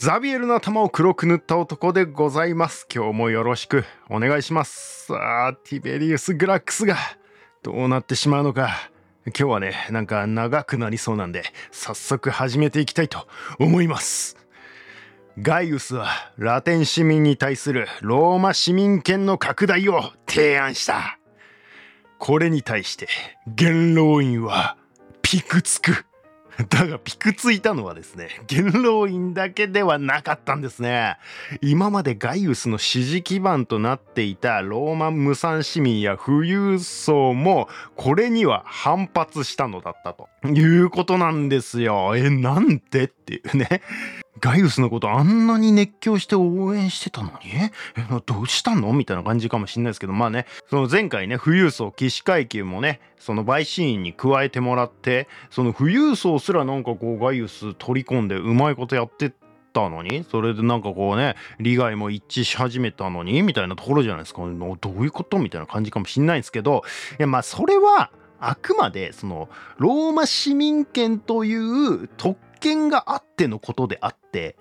ザビエルの頭を黒く塗った男でございます。今日もよろしくお願いします。さあ、ティベリウス・グラックスがどうなってしまうのか。今日はね、なんか長くなりそうなんで、早速始めていきたいと思います。ガイウスはラテン市民に対するローマ市民権の拡大を提案した。これに対して元老院はピクつく。だがピクついたのはですね元老院だけではなかったんですね。今までガイウスの支持基盤となっていたローマン無産市民や富裕層もこれには反発したのだったということなんですよ。えなんでっていうね。ガイウスのことあんなに熱狂して応援してたのに？えどうしたの？みたいな感じかもしれないですけどまあねその前回ね富裕層起死回休もねその陪審員に加えてもらってその富裕層すらなんかこうガイウス取り込んでうまいことやってったのにそれでなんかこうね利害も一致し始めたのにみたいなところじゃないですか。どういうこと？みたいな感じかもしれないんですけどいやまあそれはあくまでそのローマ市民権という特権があってのことであって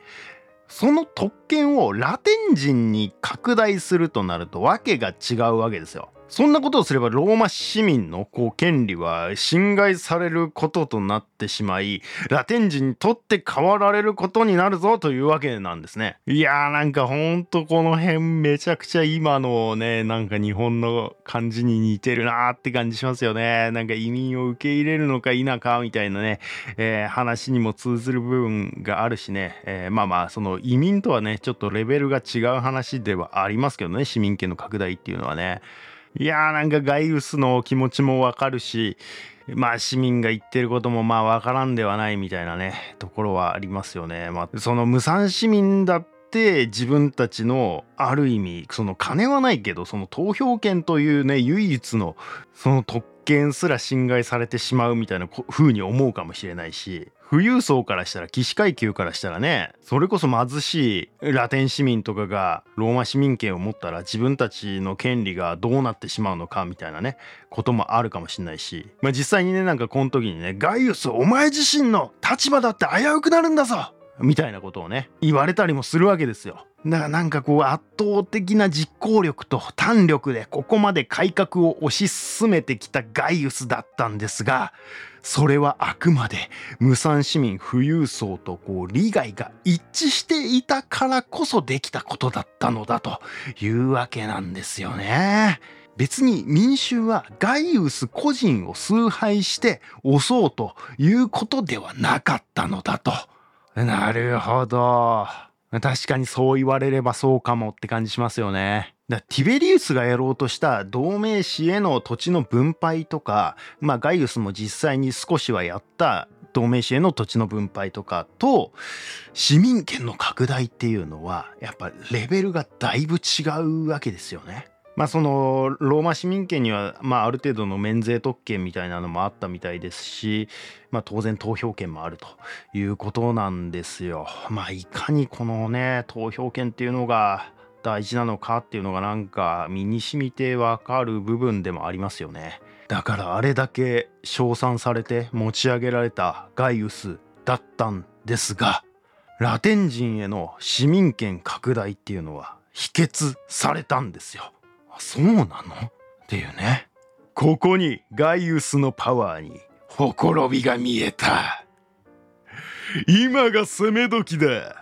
その特権をラテン人に拡大するとなると訳が違うわけですよ。そんなことをすればローマ市民のこう権利は侵害されることとなってしまいラテン人にとって変わられることになるぞというわけなんですね。いやーなんかほんとこの辺めちゃくちゃ今のねなんか日本の感じに似てるなーって感じしますよね。なんか移民を受け入れるのか否かみたいなね、えー、話にも通ずる部分があるしね、えー、まあまあその移民とはねちょっとレベルが違う話ではありますけどね市民権の拡大っていうのはね。いやーなんかガイウスの気持ちもわかるしまあ市民が言ってることもまあわからんではないみたいなねところはありますよね。まあ、その無産市民だって自分たちのある意味その金はないけどその投票権というね唯一のその特権すら侵害されてしまうみたいな風に思うかもしれないし富裕層からしたら騎士階級からしたらねそれこそ貧しいラテン市民とかがローマ市民権を持ったら自分たちの権利がどうなってしまうのかみたいなねこともあるかもしれないし、まあ、実際にねなんかこの時にね「ガイウスお前自身の立場だって危うくなるんだぞ!」みたいなことをね言われたりもするわけですよ。だからなんかこう圧倒的な実行力と胆力でここまで改革を推し進めてきたガイウスだったんですがそれはあくまで無産市民富裕層とこう利害が一致していたからこそできたことだったのだというわけなんですよね。別に民衆はガイウス個人を崇拝して押そうということではなかったのだと。なるほど。確かにそう言われればそうかもって感じしますよね。だティベリウスがやろうとした同盟市への土地の分配とか、まあ、ガイウスも実際に少しはやった同盟市への土地の分配とかと市民権の拡大っていうのはやっぱレベルがだいぶ違うわけですよね。まあそのローマ市民権にはまあある程度の免税特権みたいなのもあったみたいですし、まあ、当然投票権もあるということなんですよ。まあいかにこのね投票権っていうのが大事なのかっていうのがなんか身に染みてわかる部分でもありますよね。だからあれだけ称賛されて持ち上げられたガイウスだったんですがラテン人への市民権拡大っていうのは否決されたんですよ。そうなの？っていうね。ここにガイウスのパワーにほころびが見えた。今が攻め時だ。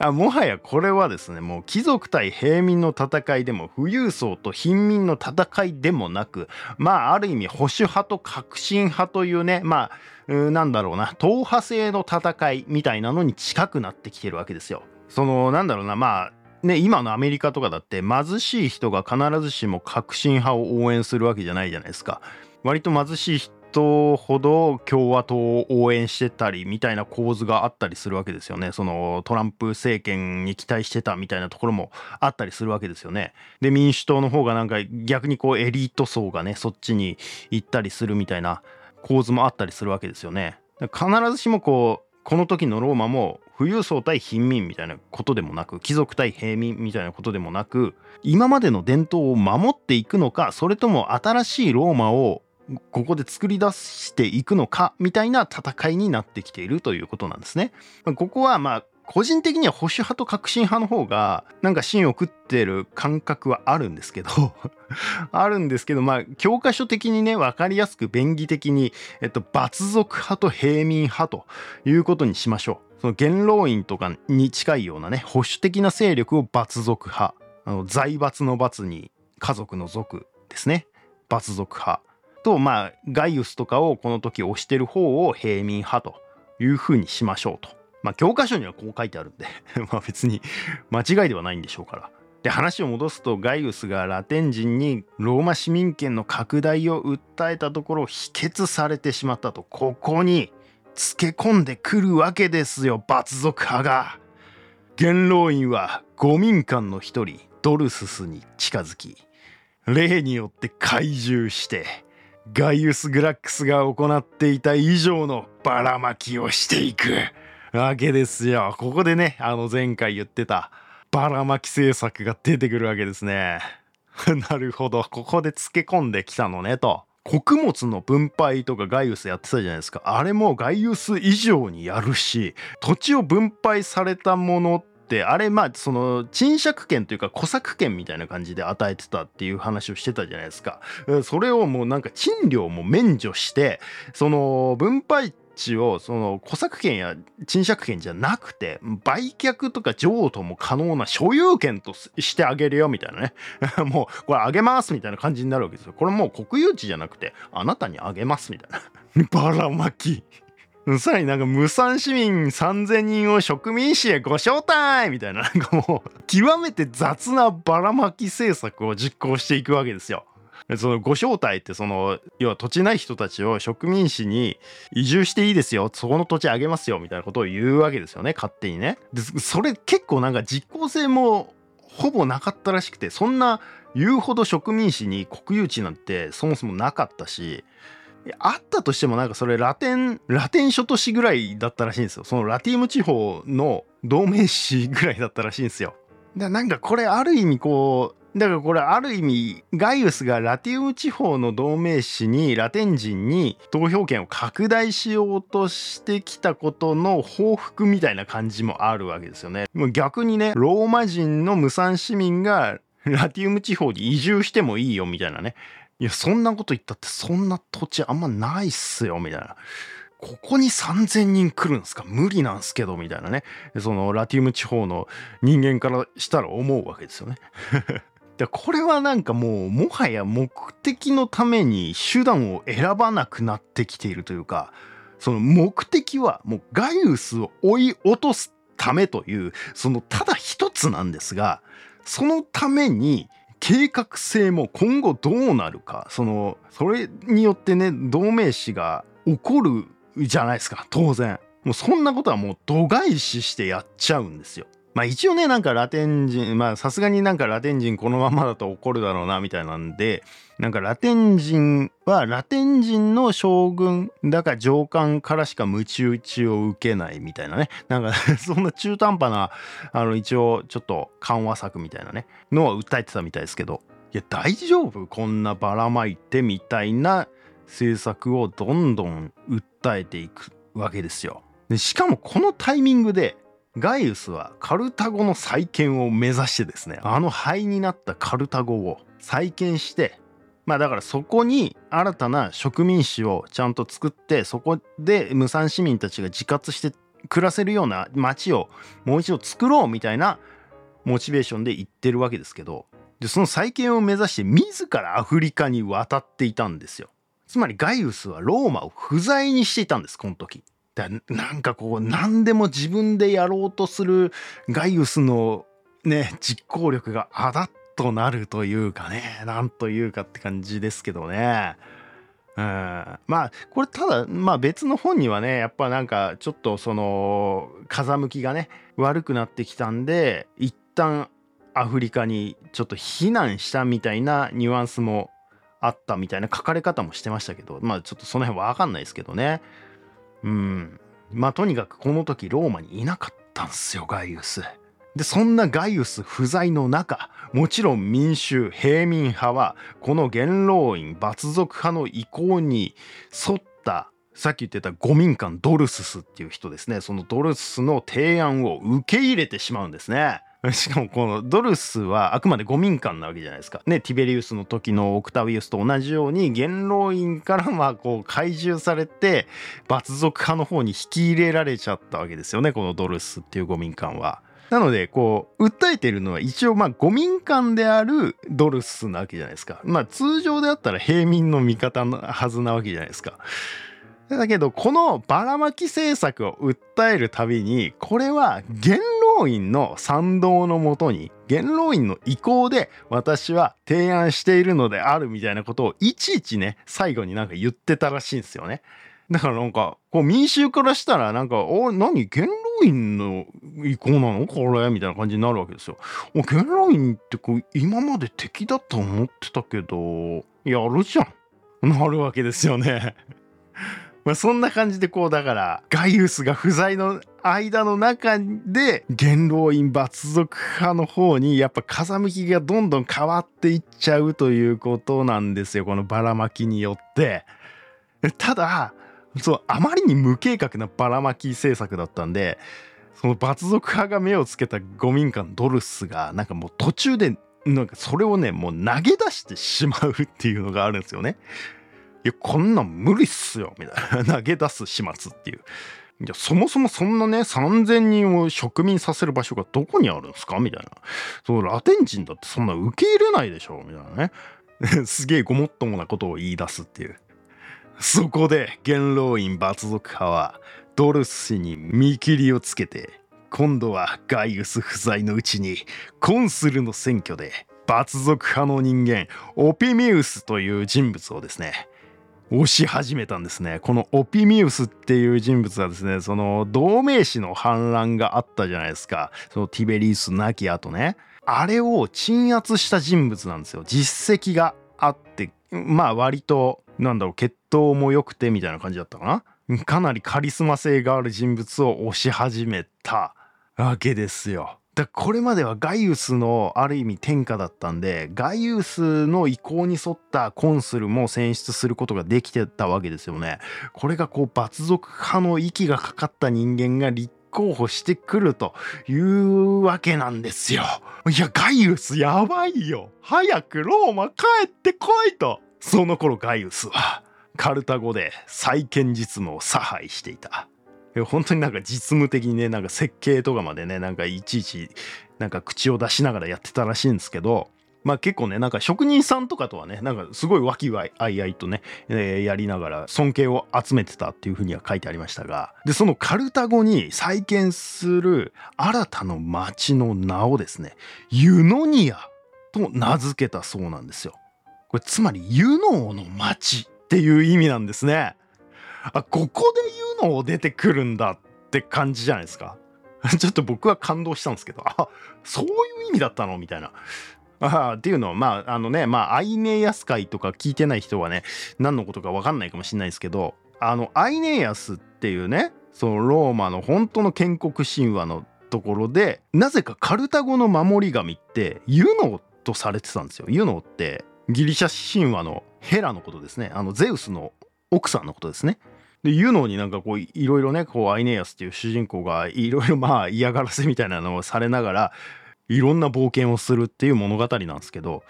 あもはやこれはですねもう貴族対平民の戦いでも富裕層と貧民の戦いでもなくまあある意味保守派と革新派というねまあなんだろうな党派制の戦いみたいなのに近くなってきてるわけですよ。そのなんだろうなまあね、今のアメリカとかだって貧しい人が必ずしも革新派を応援するわけじゃないじゃないですか。割と貧しい人ほど共和党を応援してたりみたいな構図があったりするわけですよね。そのトランプ政権に期待してたみたいなところもあったりするわけですよね。で民主党の方がなんか逆にこうエリート層がねそっちに行ったりするみたいな構図もあったりするわけですよね。必ずしもこうこの時のローマも富裕層対貧民みたいなことでもなく貴族対平民みたいなことでもなく今までの伝統を守っていくのかそれとも新しいローマをここで作り出していくのかみたいな戦いになってきているということなんですね。ここはまあ個人的には保守派と革新派の方がなんか芯を食ってる感覚はあるんですけど あるんですけどまあ教科書的にね分かりやすく便宜的に、えっと、罰族派と平民派ということにしましょう。その元老院とかに近いようなね保守的な勢力を罰族派あの財閥の罰に家族の族ですね罰族派とまあガイウスとかをこの時推してる方を平民派というふうにしましょうと。まあ教科書にはこう書いてあるんで まあ別に間違いではないんでしょうから。で話を戻すとガイウスがラテン人にローマ市民権の拡大を訴えたところ否決されてしまったとここにつけ込んでくるわけですよ罰族派が。元老院は五民間の一人ドルススに近づき例によって懐柔してガイウス・グラックスが行っていた以上のばらまきをしていくわけですよ。ここでね、あの前回言ってたばらまき政策が出てくるわけですね。なるほど。ここで漬け込んできたのねと。穀物の分配とかガイウスやってたじゃないですか。あれもガイウス以上にやるし、土地を分配されたものってあれまあその賃借権というか小作権みたいな感じで与えてたっていう話をしてたじゃないですか。それをもうなんか賃料も免除してその分配って地をその小作権や賃借権じゃなくて売却とか譲渡も可能な所有権としてあげるよみたいなね。もうこれあげますみたいな感じになるわけですよ。これもう国有地じゃなくてあなたにあげますみたいな。ばらまき。さらになんか無産市民3000人を植民地へご招待みたいな。なんかもう極めて雑なばらまき政策を実行していくわけですよ。そのご招待ってその要は土地ない人たちを植民地に移住していいですよ。そこの土地あげますよみたいなことを言うわけですよね。勝手にね。でそれ結構なんか実効性もほぼなかったらしくてそんな言うほど植民地に国有地なんてそもそもなかったしあったとしてもなんかそれラテンラテン諸都市ぐらいだったらしいんですよ。そのラティーム地方の同盟市ぐらいだったらしいんですよ。なんかこれある意味こうだからこれある意味ガイウスがラティウム地方の同盟市にラテン人に投票権を拡大しようとしてきたことの報復みたいな感じもあるわけですよね。もう逆にねローマ人の無産市民がラティウム地方に移住してもいいよみたいなねいや、そんなこと言ったってそんな土地あんまないっすよ、みたいな。ここに3000人来るんすか？無理なんすけど、みたいなね。そのラティウム地方の人間からしたら思うわけですよね。でこれはなんかもうもはや目的のために手段を選ばなくなってきているというかその目的はもうガイウスを追い落とすためというそのただ一つなんですがそのために計画性も今後どうなるかそのそれによってね同盟死が起こるじゃないですか当然。もうそんなことはもう度外視してやっちゃうんですよ。まあ一応ねなんかラテン人まあさすがになんかラテン人このままだと怒るだろうなみたいなんでなんかラテン人はラテン人の将軍だか上官からしか鞭打ちを受けないみたいなねなんか そんな中途半端なあの一応ちょっと緩和策みたいなねのは訴えてたみたいですけどいや大丈夫？こんなばらまいてみたいな政策をどんどん訴えていくわけですよ。でしかもこのタイミングでガイウスはカルタゴの再建を目指してですねあの灰になったカルタゴを再建してまあだからそこに新たな植民地をちゃんと作ってそこで無産市民たちが自活して暮らせるような町をもう一度作ろうみたいなモチベーションで言ってるわけですけどでその再建を目指して自らアフリカに渡っていたんですよ。つまりガイウスはローマを不在にしていたんですこの時。だなんかこう何でも自分でやろうとするガイウスのね実行力があだとなるというかねなんというかって感じですけどね。うん、まあこれただまあ別の本にはねやっぱなんかちょっとその風向きがね悪くなってきたんで一旦アフリカにちょっと避難したみたいなニュアンスもあったみたいな書かれ方もしてましたけどまあちょっとその辺わかんないですけどね。うん。まあとにかくこの時ローマにいなかったんすよガイウス。でそんなガイウス不在の中もちろん民衆平民派はこの元老院罰族派の意向に沿ったさっき言ってた五民間ドルススっていう人ですねそのドルススの提案を受け入れてしまうんですね。しかもこのドルスはあくまで五民間なわけじゃないですか。ねティベリウスの時のオクタビウスと同じように元老院からまあこう怪獣されて罰族派の方に引き入れられちゃったわけですよねこのドルスっていう五民間は。なのでこう訴えてるのは一応まあ五民間であるドルスなわけじゃないですか。まあ通常であったら平民の味方のはずなわけじゃないですか。だけどこのばらまき政策を訴えるたびにこれは元老院の賛同のもとに元老院の意向で私は提案しているのであるみたいなことをいちいちね最後になんか言ってたらしいんですよね。だからなんかこう民衆からしたらなんか「お何元老院の意向なのこれ」みたいな感じになるわけですよ。お元老院ってこう今まで敵だと思ってたけどやるじゃん。なるわけですよね。まあ、そんな感じでこうだからガイウスが不在の間の中で元老院罰族派の方にやっぱ風向きがどんどん変わっていっちゃうということなんですよこのばらまきによって。ただそうあまりに無計画なばらまき政策だったんでその罰族派が目をつけた五民間ドルスがなんかもう途中でなんかそれをねもう投げ出してしまうっていうのがあるんですよね。いや、こんなん無理っすよ、みたいな。投げ出す始末っていう。いや、そもそもそんなね、3000人を植民させる場所がどこにあるんですか？みたいな。そのラテン人だってそんな受け入れないでしょみたいなね。すげえごもっともなことを言い出すっていう。そこで元老院罰族派はドルス氏に見切りをつけて今度はガイウス不在のうちにコンスルの選挙で罰族派の人間オピミウスという人物をですね押し始めたんですね。このオピミウスっていう人物はですね、その同盟士の反乱があったじゃないですか。そのティベリウス亡き後ね。あれを鎮圧した人物なんですよ。実績があって、まあ割と、なんだろう、血統も良くてみたいな感じだったかな。かなりカリスマ性がある人物を押し始めたわけですよ。だこれまではガイウスのある意味天下だったんでガイウスの意向に沿ったコンスルも選出することができてたわけですよね。これがこう罰族派の息がかかった人間が立候補してくるというわけなんですよ。いやガイウスやばいよ早くローマ帰ってこいとその頃ガイウスはカルタゴで再建実務を差配していた。本当になんか実務的にねなんか設計とかまでねなんかいちいちなんか口を出しながらやってたらしいんですけどまあ結構ねなんか職人さんとかとはねなんかすごい和気あいあいとね、えー、やりながら尊敬を集めてたっていうふうには書いてありましたがでそのカルタゴに再建する新たな町の名をですねユノニアと名付けたそうなんですよ。これつまりユノーの町っていう意味なんですね。あここで言うのを出てくるんだって感じじゃないですか。ちょっと僕は感動したんですけどあそういう意味だったのみたいな。あっていうのはまああのねまあアイネヤス会とか聞いてない人はね何のことか分かんないかもしれないですけどあのアイネヤスっていうねそのローマの本当の建国神話のところでなぜかカルタゴの守り神ってユノとされてたんですよ。ユノってギリシャ神話のヘラのことですね。あのゼウスの奥さんのことですね。でユノになんかこういろいろねこうアイネイアスっていう主人公がいろいろまあ嫌がらせみたいなのをされながらいろんな冒険をするっていう物語なんですけど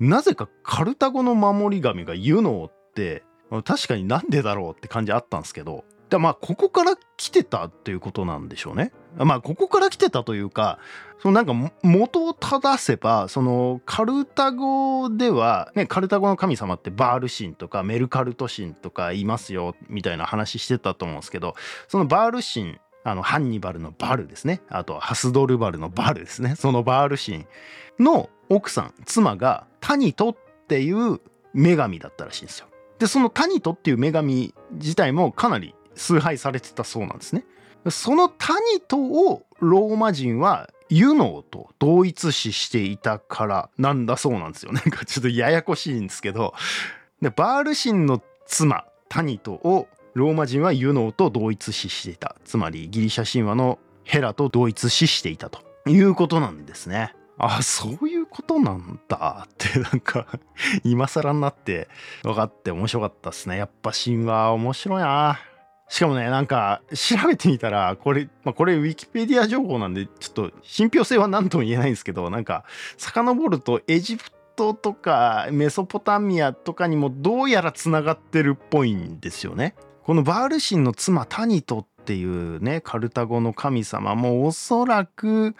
なぜかカルタゴの守り神がユノーって確かになんでだろうって感じあったんですけどでまあここから来てたっていうことなんでしょうね。まあここから来てたというかそのなんか元を正せばそのカルタゴでは、ね、カルタゴの神様ってバール神とかメルカルト神とかいますよみたいな話してたと思うんですけどそのバール神あのハンニバルのバルですねあとハスドルバルのバルですねそのバール神の奥さん妻がタニトっていう女神だったらしいんですよ。でそのタニトっていう女神自体もかなり崇拝されてたそうなんですね。そのタニトをローマ人はユノーと同一視していたからなんだそうなんですよ。なんかちょっとややこしいんですけどでバール神の妻タニトをローマ人はユノーと同一視していたつまりギリシャ神話のヘラと同一視していたということなんですね。あそういうことなんだってなんか今更になって分かって面白かったっすねやっぱ神話面白いなしかもねなんか調べてみたらこれ、まあ、これウィキペディア情報なんでちょっと信憑性は何とも言えないんですけどなんか遡るとエジプトとかメソポタミアとかにもどうやらつながってるっぽいんですよね。このバール神の妻タニトっていうねカルタゴの神様もおそらく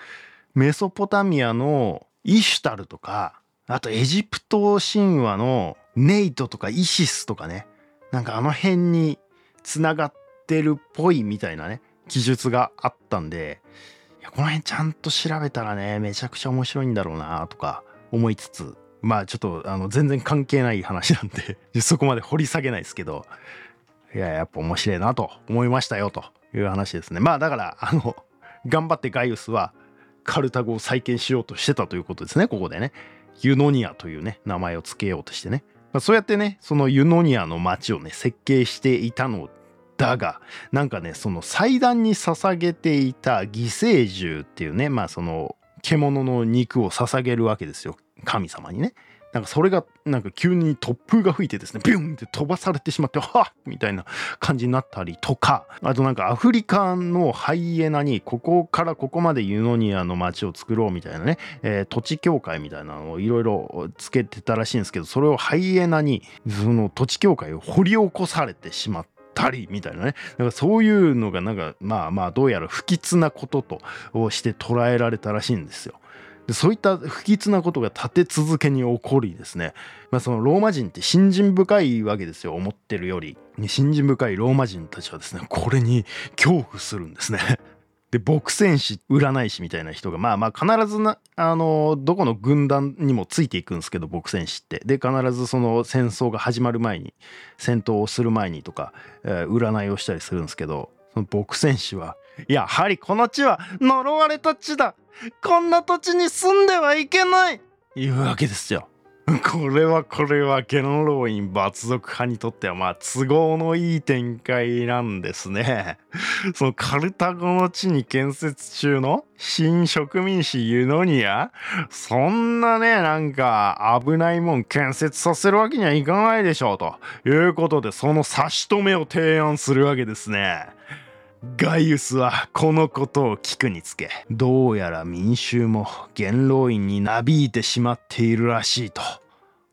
メソポタミアのイシュタルとかあとエジプト神話のネイトとかイシスとかねなんかあの辺につながってるっぽいみたいなね記述があったんでいやこの辺ちゃんと調べたらねめちゃくちゃ面白いんだろうなとか思いつつまあちょっとあの全然関係ない話なんで そこまで掘り下げないですけどいややっぱ面白いなと思いましたよという話ですね。まあだからあの頑張ってガイウスはカルタゴを再建しようとしてたということですねここでね。ユノニアというね名前を付けようとしてね、まあ、そうやってねそのユノニアの町をね設計していたのだがなんかねその祭壇に捧げていた犠牲獣っていうねまあその獣の肉を捧げるわけですよ。神様にね。なんかそれがなんか急に突風が吹いてですねビュンって飛ばされてしまって はっみたいな感じになったりとかあとなんかアフリカのハイエナにここからここまでユノニアの街を作ろうみたいなね、えー、土地協会みたいなのをいろいろつけてたらしいんですけどそれをハイエナにその土地協会を掘り起こされてしまって。たりみたいなねだかそういうのがなんかまあまあどうやら不吉なこととして捉えられたらしいんですよ。でそういった不吉なことが立て続けに起こりですね、まあ、そのローマ人って信心深いわけですよ。思ってるより。信心深いローマ人たちはですねこれに恐怖するんですね。で牧戦士占い師みたいな人がまあまあ必ずなあのどこの軍団にもついていくんですけど牧戦士って。で必ずその戦争が始まる前に戦闘をする前にとか、えー、占いをしたりするんですけどその牧戦士はやはりこの地は呪われた地だこんな土地に住んではいけないいうわけですよ。これはこれは元老院罰族派にとってはまあ都合のいい展開なんですね。そのカルタゴの地に建設中の新植民地ユノニアそんなねなんか危ないもん建設させるわけにはいかないでしょうということでその差し止めを提案するわけですね。ガイウスはこのことを聞くにつけどうやら民衆も元老院になびいてしまっているらしいと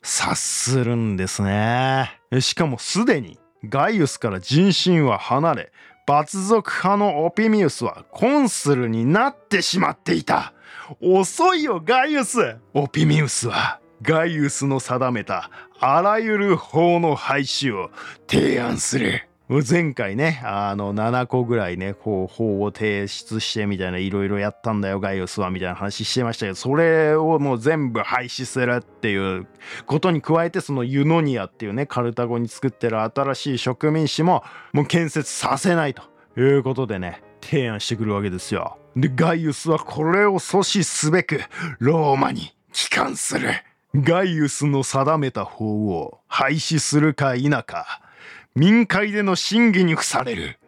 察するんですね。しかもすでにガイウスから人心は離れ罰族派のオピミウスはコンスルになってしまっていた。遅いよガイウス！オピミウスはガイウスの定めたあらゆる法の廃止を提案する。前回ね、あの、7個ぐらいね、こう、法を提出してみたいな、いろいろやったんだよ、ガイオスは、みたいな話してましたけど、それをもう全部廃止するっていうことに加えて、そのユノニアっていうね、カルタゴに作ってる新しい植民地も、もう建設させないということでね、提案してくるわけですよ。で、ガイウスはこれを阻止すべく、ローマに帰還する。ガイウスの定めた法を廃止するか否か、民会での審議に付される。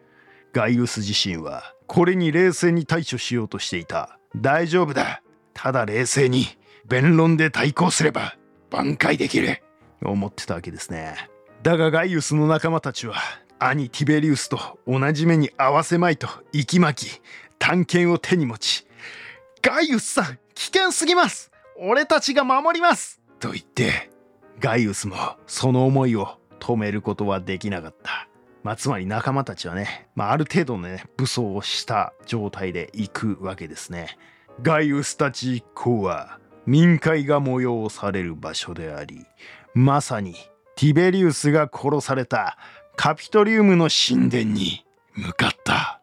ガイウス自身はこれに冷静に対処しようとしていた。大丈夫だ。ただ冷静に。弁論で対抗すれば挽回できる。思ってたわけですね。だがガイウスの仲間たちは兄ティベリウスと同じ目に合わせまいと息巻き探検を手に持ちガイウスさん危険すぎます。俺たちが守ります。と言ってガイウスもその思いを止めることはできなかった。まあ、つまり仲間たちはね、まあ、ある程度のね、武装をした状態で行くわけですね。ガイウスたち一行は民会が催される場所であり、まさにティベリウスが殺されたカピトリウムの神殿に向かった。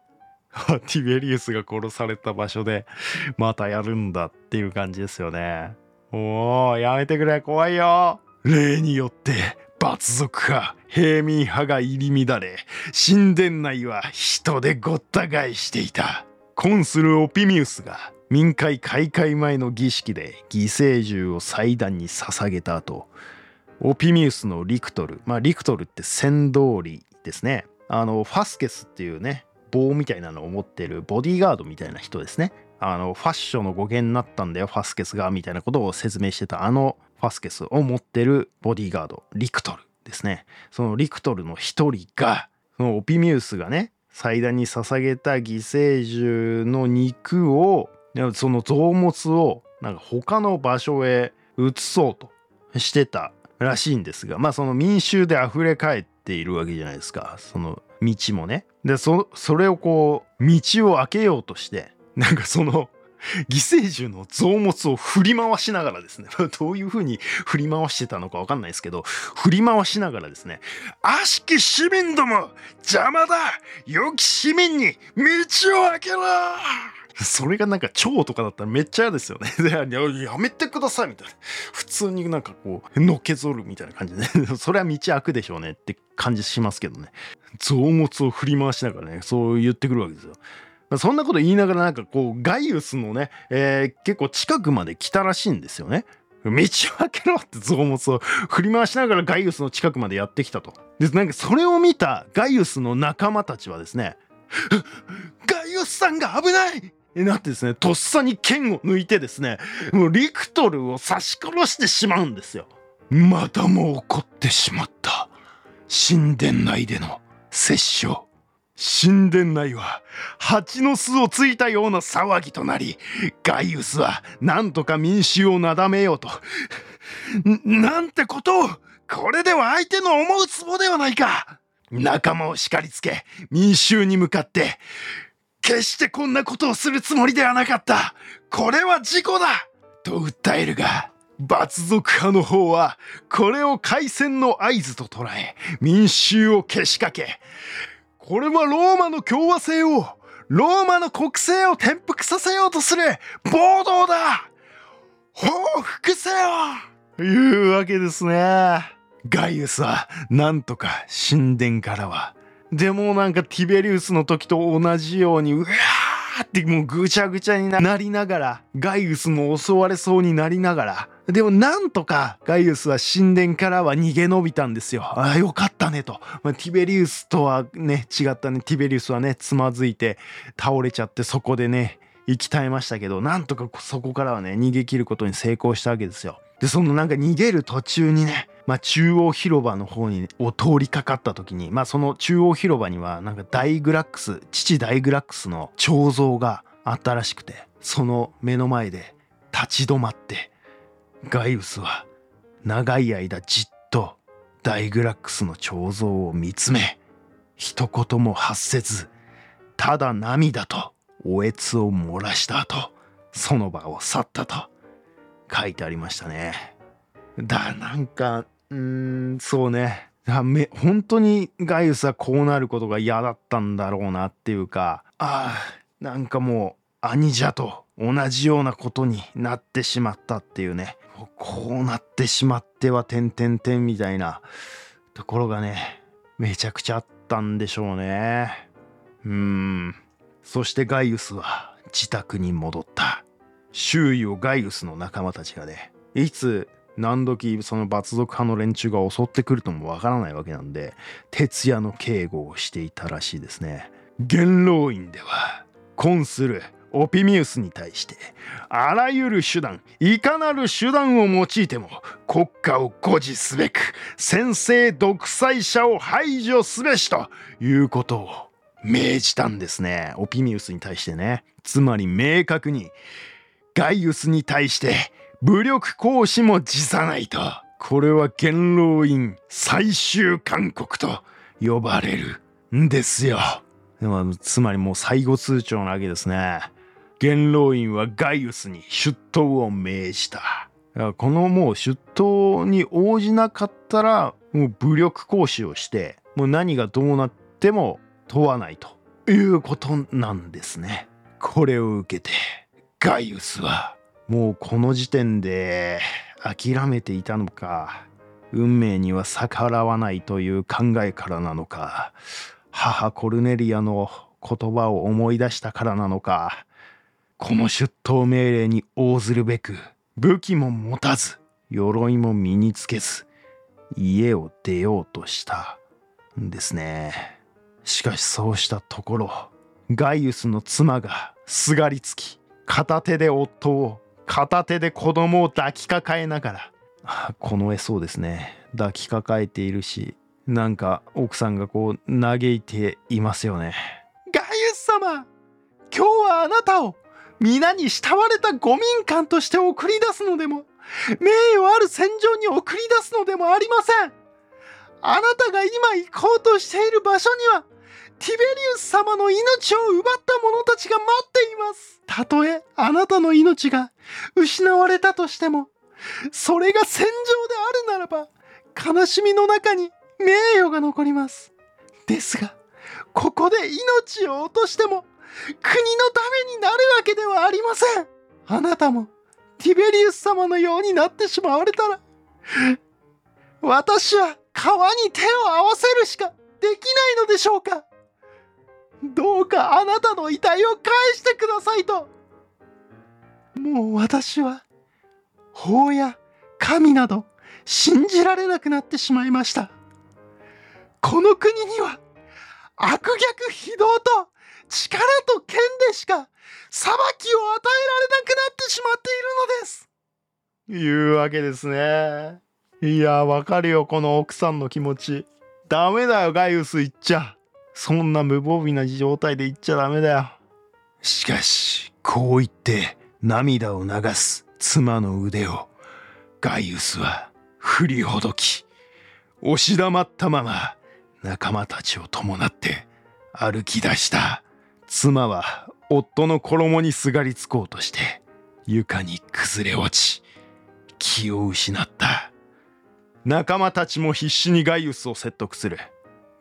ティベリウスが殺された場所でまたやるんだっていう感じですよね。おー、やめてくれ、怖いよ。例によって罰族派平民派が入り乱れ神殿内は人でごった返していた。コンスル・オピミウスが民会開会前の儀式で犠牲獣を祭壇に捧げた後。オピミウスのリクトル。まあリクトルって先導理ですね。あのファスケスっていうね棒みたいなのを持ってるボディーガードみたいな人ですね。あのファッションの語源になったんだよファスケスがみたいなことを説明してたあのファスケスを持ってるボディーガードリクトルですね。そのリクトルの一人がそのオピミウスがね祭壇に捧げた犠牲獣の肉をその臓物をなんか他の場所へ移そうとしてたらしいんですがまあその民衆で溢れ返っているわけじゃないですか。その道もね。でそそれをこう道を開けようとしてなんかその犠牲獣の臓物を振り回しながらですね どういう風に振り回してたのかわかんないですけど振り回しながらですね悪しき市民ども邪魔だ良き市民に道を開けろそれがなんか蝶とかだったらめっちゃ嫌ですよね。やめてくださいみたいな。普通になんかこう、のけぞるみたいな感じで、ね、それは道開くでしょうねって感じしますけどね。臓物を振り回しながらね、そう言ってくるわけですよ。そんなこと言いながらなんかこう、ガイウスのね、えー、結構近くまで来たらしいんですよね。道を開けろって臓物を振り回しながらガイウスの近くまでやってきたと。で、なんかそれを見たガイウスの仲間たちはですね、ガイウスさんが危ないなってですね、とっさに剣を抜いてですね、もうリクトルを刺し殺してしまうんですよ。またも起こってしまった。神殿内での殺生。神殿内は蜂の巣をついたような騒ぎとなり、ガイウスはなんとか民衆をなだめようと。なんてことを。これでは相手の思うツボではないか。仲間を叱りつけ、民衆に向かって、決してこんなことをするつもりではなかった。これは事故だ。と訴えるが、罰族派の方は、これを開戦の合図と捉え、民衆をけしかけ、これはローマの共和制を、ローマの国政を転覆させようとする暴動だ。報復せよ。というわけですね。ガイウスは、なんとか神殿からは。でもなんかティベリウスの時と同じようにうわーってもうぐちゃぐちゃになりながらガイウスも襲われそうになりながらでもなんとかガイウスは神殿からは逃げ延びたんですよ。ああよかったねと、まあ、ティベリウスとはね違ったねティベリウスはねつまずいて倒れちゃってそこでね生き絶えましたけどなんとかそこからはね逃げ切ることに成功したわけですよ。でそのなんか逃げる途中にねまあ、中央広場の方にを通りかかった時に、まあ、その中央広場にはなんかダイグラックス父ダイグラックスの彫像があったらしくてその目の前で立ち止まってガイウスは長い間じっとダイグラックスの彫像を見つめ一言も発せずただ涙とおえつを漏らした後その場を去ったと。書いてありましたね。だなんかうんそうね。め本当にガイウスはこうなることが嫌だったんだろうなっていうかああなんかもう兄者と同じようなことになってしまったっていうね。こうなってしまってはてんてんてんみたいなところがねめちゃくちゃあったんでしょうね。うん。そしてガイウスは自宅に戻った。周囲をガイウスの仲間たちがねいつ何時その罰族派の連中が襲ってくるともわからないわけなんで徹夜の警護をしていたらしいですね。元老院ではコンスルオピミウスに対してあらゆる手段いかなる手段を用いても国家を誇示すべく先制独裁者を排除すべしということを命じたんですねオピミウスに対してねつまり明確にガイウスに対して武力行使も辞さないと。これは元老院最終勧告と呼ばれるんですよ。でもつまりもう最後通帳なわけですね。元老院はガイウスに出頭を命じた。このもう出頭に応じなかったらもう武力行使をしてもう何がどうなっても問わないということなんですね。これを受けてガイウスはもうこの時点で諦めていたのか運命には逆らわないという考えからなのか母コルネリアの言葉を思い出したからなのかこの出頭命令に応ずるべく武器も持たず鎧も身につけず家を出ようとしたんですね。しかしそうしたところガイウスの妻がすがりつき片手で夫を片手で子供を抱きかかえながらこの絵そうですね。抱きかかえているしなんか奥さんがこう嘆いていますよね。ガイウス様今日はあなたを皆に慕われた御民官として送り出すのでも名誉ある戦場に送り出すのでもありません。あなたが今行こうとしている場所にはティベリウス様の命を奪った者たちが待っています。たとえあなたの命が失われたとしてもそれが戦場であるならば悲しみの中に名誉が残ります。ですがここで命を落としても国のためになるわけではありません。あなたもティベリウス様のようになってしまわれたら私は川に手を合わせるしかできないのでしょうか？どうかあなたの遺体を返してくださいと。もう私は法や神など信じられなくなってしまいました。この国には悪逆非道と力と剣でしか裁きを与えられなくなってしまっているのです。いうわけですね。いやわかるよこの奥さんの気持ち。ダメだよガイウス言っちゃ。そんな無防備な状態で言っちゃダメだよ。しかしこう言って涙を流す妻の腕をガイウスは振りほどき押し黙ったまま仲間たちを伴って歩き出した。妻は夫の衣にすがりつこうとして床に崩れ落ち気を失った。仲間たちも必死にガイウスを説得する。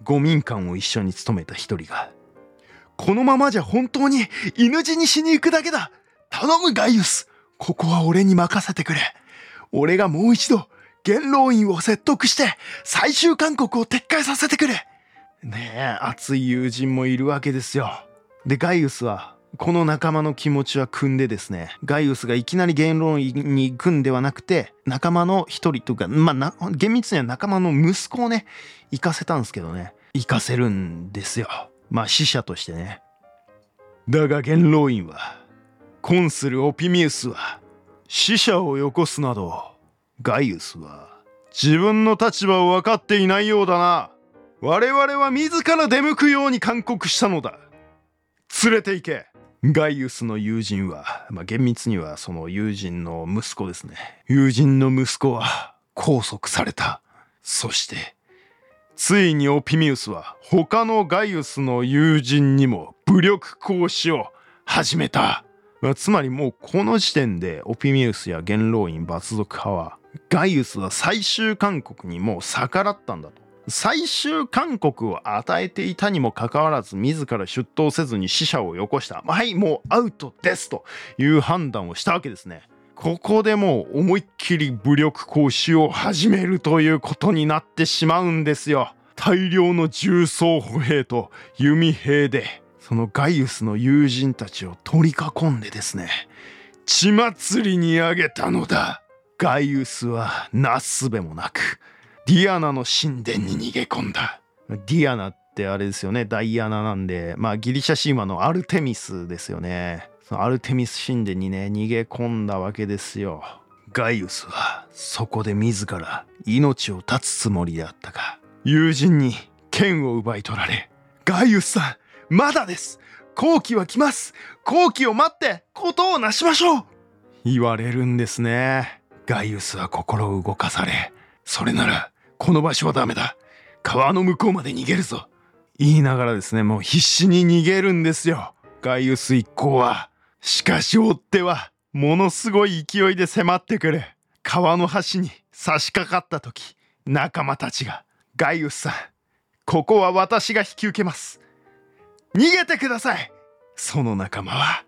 五民間を一緒に務めた一人がこのままじゃ本当に犬死にしに行くだけだ。頼むガイウスここは俺に任せてくれ。俺がもう一度元老院を説得して最終勧告を撤回させてくれ。ねえ熱い友人もいるわけですよ。でガイウスはこの仲間の気持ちは組んでですね。ガイウスがいきなり元老院に行くんではなくて仲間の一人というかまあ厳密には仲間の息子をね行かせたんですけどね。行かせるんですよ。まあ死者としてね。だが元老院はコンスル・オピミウスは死者をよこすなどガイウスは自分の立場を分かっていないようだな。我々は自ら出向くように勧告したのだ。連れて行け。ガイウスの友人は、まあ、厳密にはその友人の息子ですね。友人の息子は拘束された。そしてついにオピミウスは他のガイウスの友人にも武力行使を始めた、まあ、つまりもうこの時点でオピミウスや元老院罰族派はガイウスは最終勧告にもう逆らったんだと。最終勧告を与えていたにもかかわらず自ら出頭せずに死者をよこした。はいもうアウトですという判断をしたわけですね。ここでもう思いっきり武力行使を始めるということになってしまうんですよ。大量の重装歩兵と弓兵でそのガイウスの友人たちを取り囲んでですね。血祭りにあげたのだ。ガイウスはなすべもなくディアナの神殿に逃げ込んだ。ディアナってあれですよね。ダイアナなんで。まあギリシャ神話のアルテミスですよね。そのアルテミス神殿にね逃げ込んだわけですよ。ガイウスはそこで自ら命を絶つつもりであったが友人に剣を奪い取られガイウスさんまだです。好機は来ます。好機を待ってことをなしましょう。言われるんですね。ガイウスは心を動かされ、それなら、この場所はダメだ。川の向こうまで逃げるぞ。言いながらですね、もう必死に逃げるんですよ。ガイウス一行は。しかし追っ手は、ものすごい勢いで迫ってくる。川の端に差し掛かった時、仲間たちが、ガイウスさん、ここは私が引き受けます。逃げてくださいその仲間は、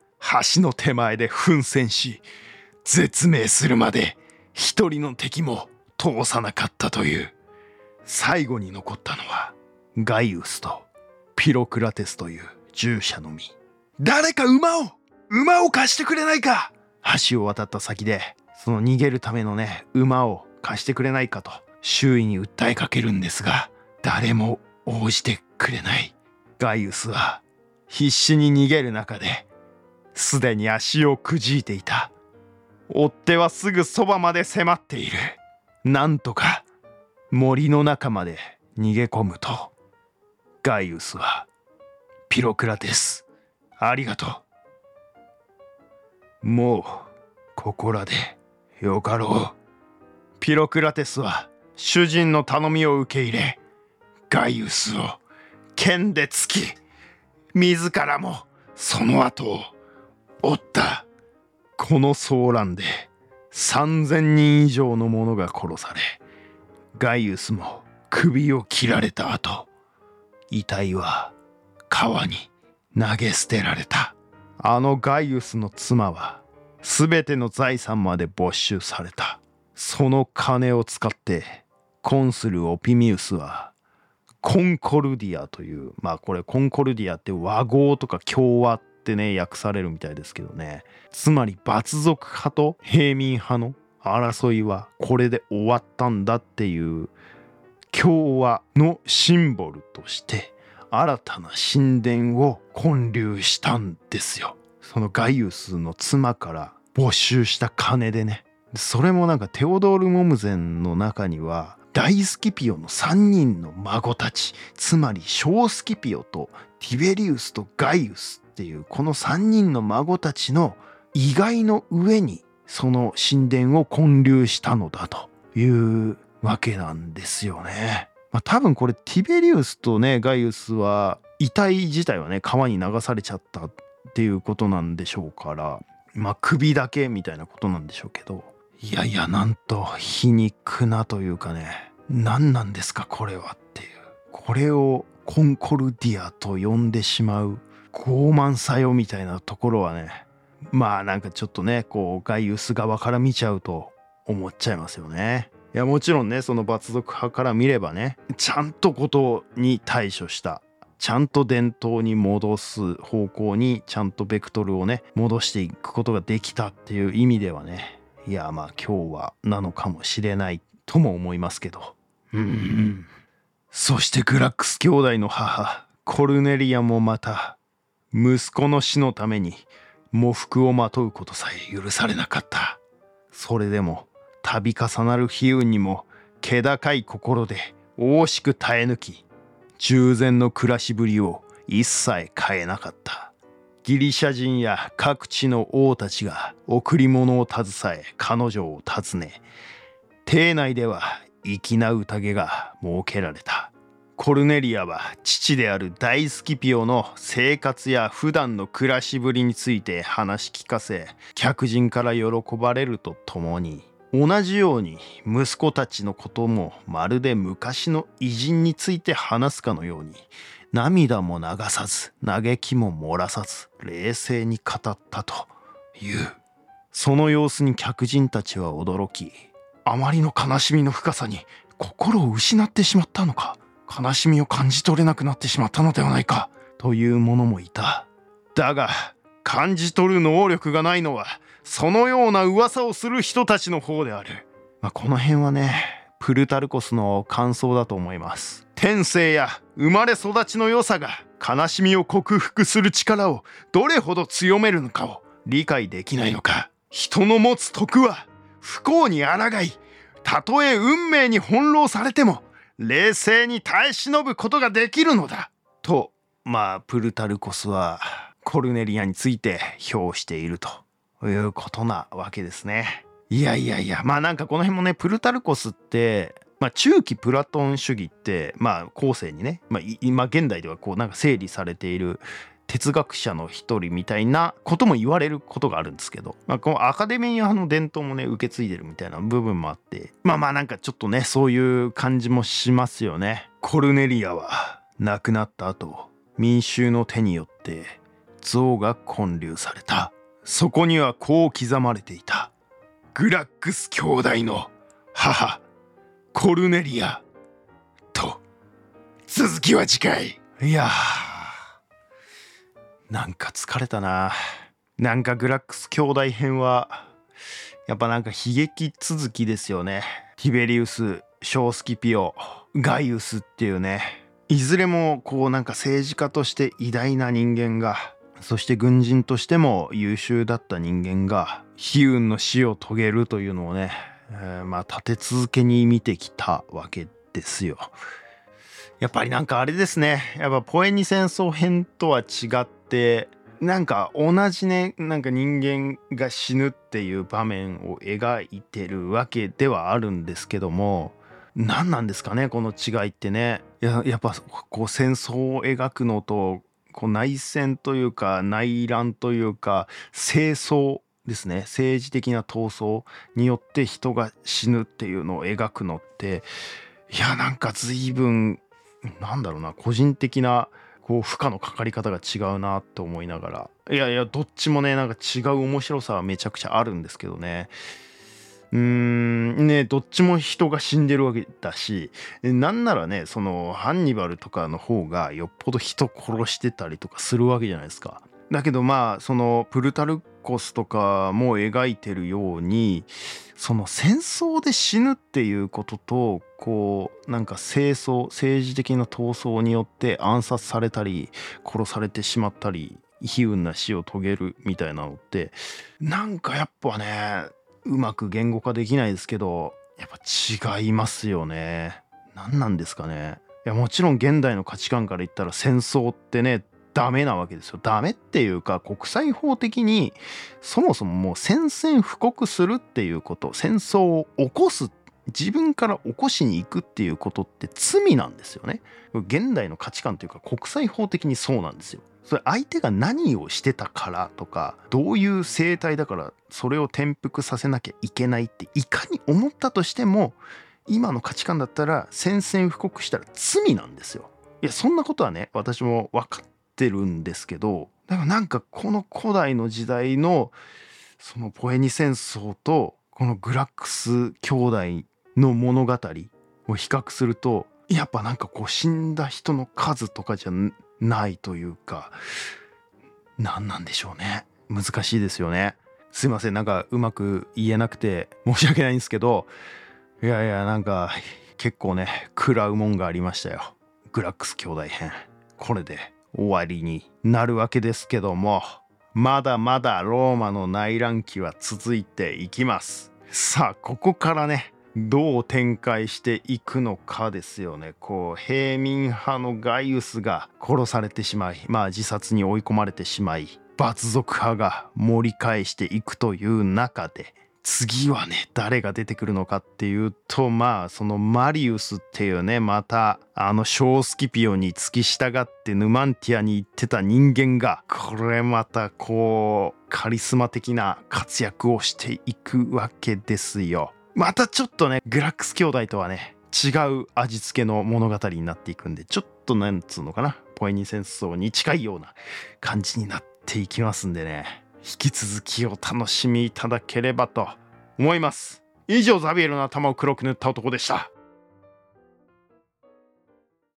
橋の手前で奮戦し、絶命するまで一人の敵も通さなかったという。最後に残ったのはガイウスとピロクラテスという従者のみ誰か馬を馬を貸してくれないか。橋を渡った先でその逃げるためのね馬を貸してくれないかと周囲に訴えかけるんですが誰も応じてくれない。ガイウスは必死に逃げる中ですでに足をくじいていた。追っ手はすぐそばまで迫っている。なんとか森の中まで逃げ込むとガイウスはピロクラテスありがとう。もうここらでよかろう。ピロクラテスは主人の頼みを受け入れガイウスを剣で突き自らもその後を追った。この騒乱で3,000人以上の者が殺されガイウスも首を切られた後遺体は川に投げ捨てられた。あのガイウスの妻は全ての財産まで没収された。その金を使ってコンスル・オピミウスはコンコルディアというまあこれコンコルディアって和合とか共和ってってね訳されるみたいですけどね。つまり罰族派と平民派の争いはこれで終わったんだっていう共和のシンボルとして新たな神殿を建立したんですよ。そのガイウスの妻から没収した金でね。それもなんかテオドール・モムゼンの中には大スキピオの3人の孫たちつまり小スキピオとティベリウスとガイウスっていうこの3人の孫たちの意外の上にその神殿を建立したのだというわけなんですよね。まあ、多分これティベリウスとねガイウスは遺体自体はね川に流されちゃったっていうことなんでしょうからまあ首だけみたいなことなんでしょうけどいやいやなんと皮肉なというかね何なんですかこれはっていうこれをコンコルディアと呼んでしまう傲慢さよみたいなところはねまあなんかちょっとねこうガイウス側から見ちゃうと思っちゃいますよね。いやもちろんねその罰族派から見ればねちゃんとことに対処したちゃんと伝統に戻す方向にちゃんとベクトルをね戻していくことができたっていう意味ではねいやまあ今日はなのかもしれないとも思いますけどうんそしてグラックス兄弟の母コルネリアもまた息子の死のために喪服をまとうことさえ許されなかった。それでも度重なる悲運にも気高い心で大しく耐え抜き従前の暮らしぶりを一切変えなかった。ギリシャ人や各地の王たちが贈り物を携え彼女を訪ね邸内では粋な宴が設けられた。コルネリアは父である大スキピオの生活や普段の暮らしぶりについて話し聞かせ客人から喜ばれるとともに。同じように息子たちのこともまるで昔の偉人について話すかのように。涙も流さず嘆きも漏らさず冷静に語ったという。その様子に客人たちは驚きあまりの悲しみの深さに心を失ってしまったのか。悲しみを感じ取れなくなってしまったのではないかという者もいただが感じ取る能力がないのはそのような噂をする人たちの方である。まあ、この辺はね、プルタルコスの感想だと思います。天性や生まれ育ちの良さが悲しみを克服する力をどれほど強めるのかを理解できないのか。人の持つ徳は不幸に抗い、たとえ運命に翻弄されても冷静に耐え忍ぶことができるのだ。と、まあ、プルタルコスはコルネリアについて評していると。いうことなわけですね。いやいやいやまあなんかこの辺もねプルタルコスってまあ、中期プラトン主義ってまあ後世にね、まあ、今現代ではこうなんか整理されている哲学者の一人みたいなことも言われることがあるんですけど、まあ、このアカデミー派の伝統もね受け継いでるみたいな部分もあってまあまあなんかちょっとねそういう感じもしますよね。コルネリアは亡くなった後民衆の手によって像が建立された。そこにはこう刻まれていたグラックス兄弟の母コルネリアと続きは次回いやなんか疲れたな。なんかグラックス兄弟編はやっぱなんか悲劇続きですよね。ティベリウスショースキピオガイウスっていうね。いずれもこうなんか政治家として偉大な人間がそして軍人としても優秀だった人間が悲運の死を遂げるというのをね、えー、まあ立て続けに見てきたわけですよ。やっぱりなんかあれですね。やっぱポエニ戦争編とは違ってなんか同じねなんか人間が死ぬっていう場面を描いてるわけではあるんですけども何なんですかねこの違いってね。ややっぱこう戦争を描くのとこう内戦というか内乱というか戦争ですね。政治的な闘争によって人が死ぬっていうのを描くのっていやなんか随分なんだろうな個人的なこう負荷のかかり方が違うなと思いながらいやいやどっちもねなんか違う面白さはめちゃくちゃあるんですけどねうーんねどっちも人が死んでるわけだしなんならねそのハンニバルとかの方がよっぽど人殺してたりとかするわけじゃないですか。だけどまあそのプルタルコスとかも描いてるようにその戦争で死ぬっていうこととこうなんか清掃政治的な闘争によって暗殺されたり殺されてしまったり悲運な死を遂げるみたいなのってなんかやっぱねうまく言語化できないですけどやっぱ違いますよね。何なんですかねいやもちろん現代の価値観から言ったら戦争ってねダメなわけですよ。ダメっていうか国際法的にそもそももう宣戦布告するっていうこと戦争を起こす自分から起こしに行くっていうことって罪なんですよね。現代の価値観というか国際法的にそうなんですよ。それ相手が何をしてたからとかどういう生態だからそれを転覆させなきゃいけないっていかに思ったとしても今の価値観だったら宣戦布告したら罪なんですよ。いやそんなことはね私も分かっってるんですけどだからなんかこの古代の時代のそのポエニ戦争とこのグラックス兄弟の物語を比較するとやっぱなんかこう死んだ人の数とかじゃないというか何なんでしょうね。難しいですよね。すいません。なんかうまく言えなくて申し訳ないんですけどいやいやなんか結構ね食らうもんがありましたよ。グラックス兄弟編。これで。終わりになるわけですけどもまだまだローマの内乱期は続いていきます。さあここからねどう展開していくのかですよね。こう平民派のガイウスが殺されてしまいまあ自殺に追い込まれてしまい罰族派が盛り返していくという中で次はね誰が出てくるのかっていうとまあそのマリウスっていうねまたあのショースキピオに付き従ってヌマンティアに行ってた人間がこれまたこうカリスマ的な活躍をしていくわけですよ。またちょっとねグラックス兄弟とはね違う味付けの物語になっていくんでちょっとなんつうのかなポエニ戦争に近いような感じになっていきますんでね引き続きお楽しみいただければと思います。以上ザビエルの頭を黒く塗った男でした。